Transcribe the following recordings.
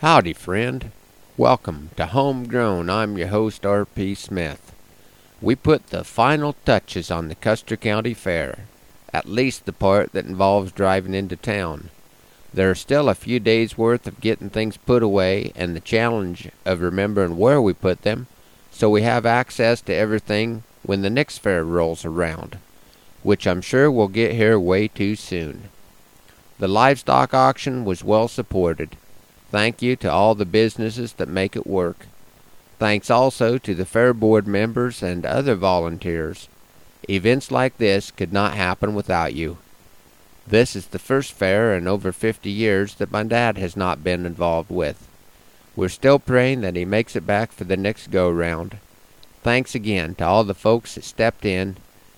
Howdy, friend. Welcome to Homegrown. I'm your host, R.P. Smith. We put the final touches on the Custer County Fair, at least the part that involves driving into town. There are still a few days' worth of getting things put away and the challenge of remembering where we put them so we have access to everything when the next fair rolls around, which I'm sure will get here way too soon. The livestock auction was well supported. Thank you to all the businesses that make it work. Thanks also to the Fair Board members and other volunteers. Events like this could not happen without you. This is the first fair in over 50 years that my dad has not been involved with. We're still praying that he makes it back for the next go round. Thanks again to all the folks that stepped in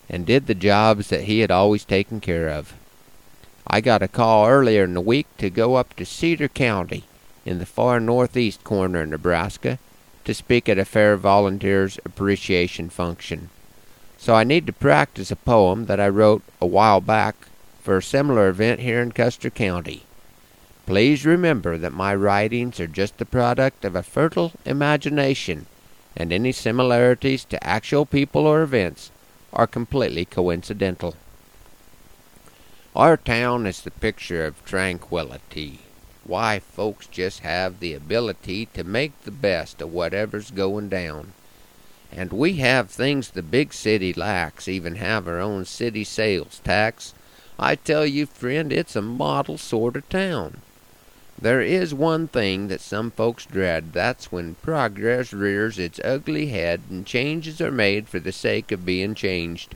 and did the jobs that he had always taken care of. I got a call earlier in the week to go up to Cedar County in the far northeast corner of Nebraska to speak at a Fair Volunteers Appreciation Function. So I need to practice a poem that I wrote a while back for a similar event here in Custer County. Please remember that my writings are just the product of a fertile imagination, and any similarities to actual people or events are completely coincidental. Our town is the picture of tranquility why folks just have the ability to make the best of whatever's going down. And we have things the big city lacks, even have our own city sales tax. I tell you, friend, it's a model sort of town. There is one thing that some folks dread. That's when progress rears its ugly head and changes are made for the sake of being changed.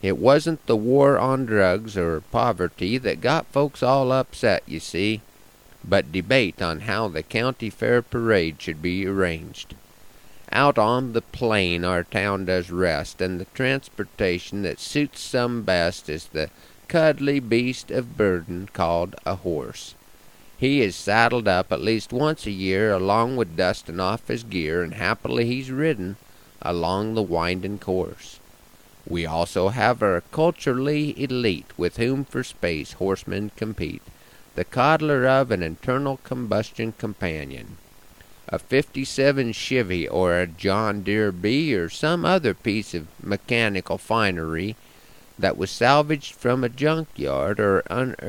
It wasn't the war on drugs or poverty that got folks all upset, you see but debate on how the county fair parade should be arranged. Out on the plain our town does rest, and the transportation that suits some best is the cuddly beast of burden called a horse. He is saddled up at least once a year along with dustin' off his gear, and happily he's ridden along the windin' course. We also have our culturally elite with whom for space horsemen compete the coddler of an internal combustion companion, a 57 Chevy or a John Deere B or some other piece of mechanical finery that was salvaged from a junkyard or unearthed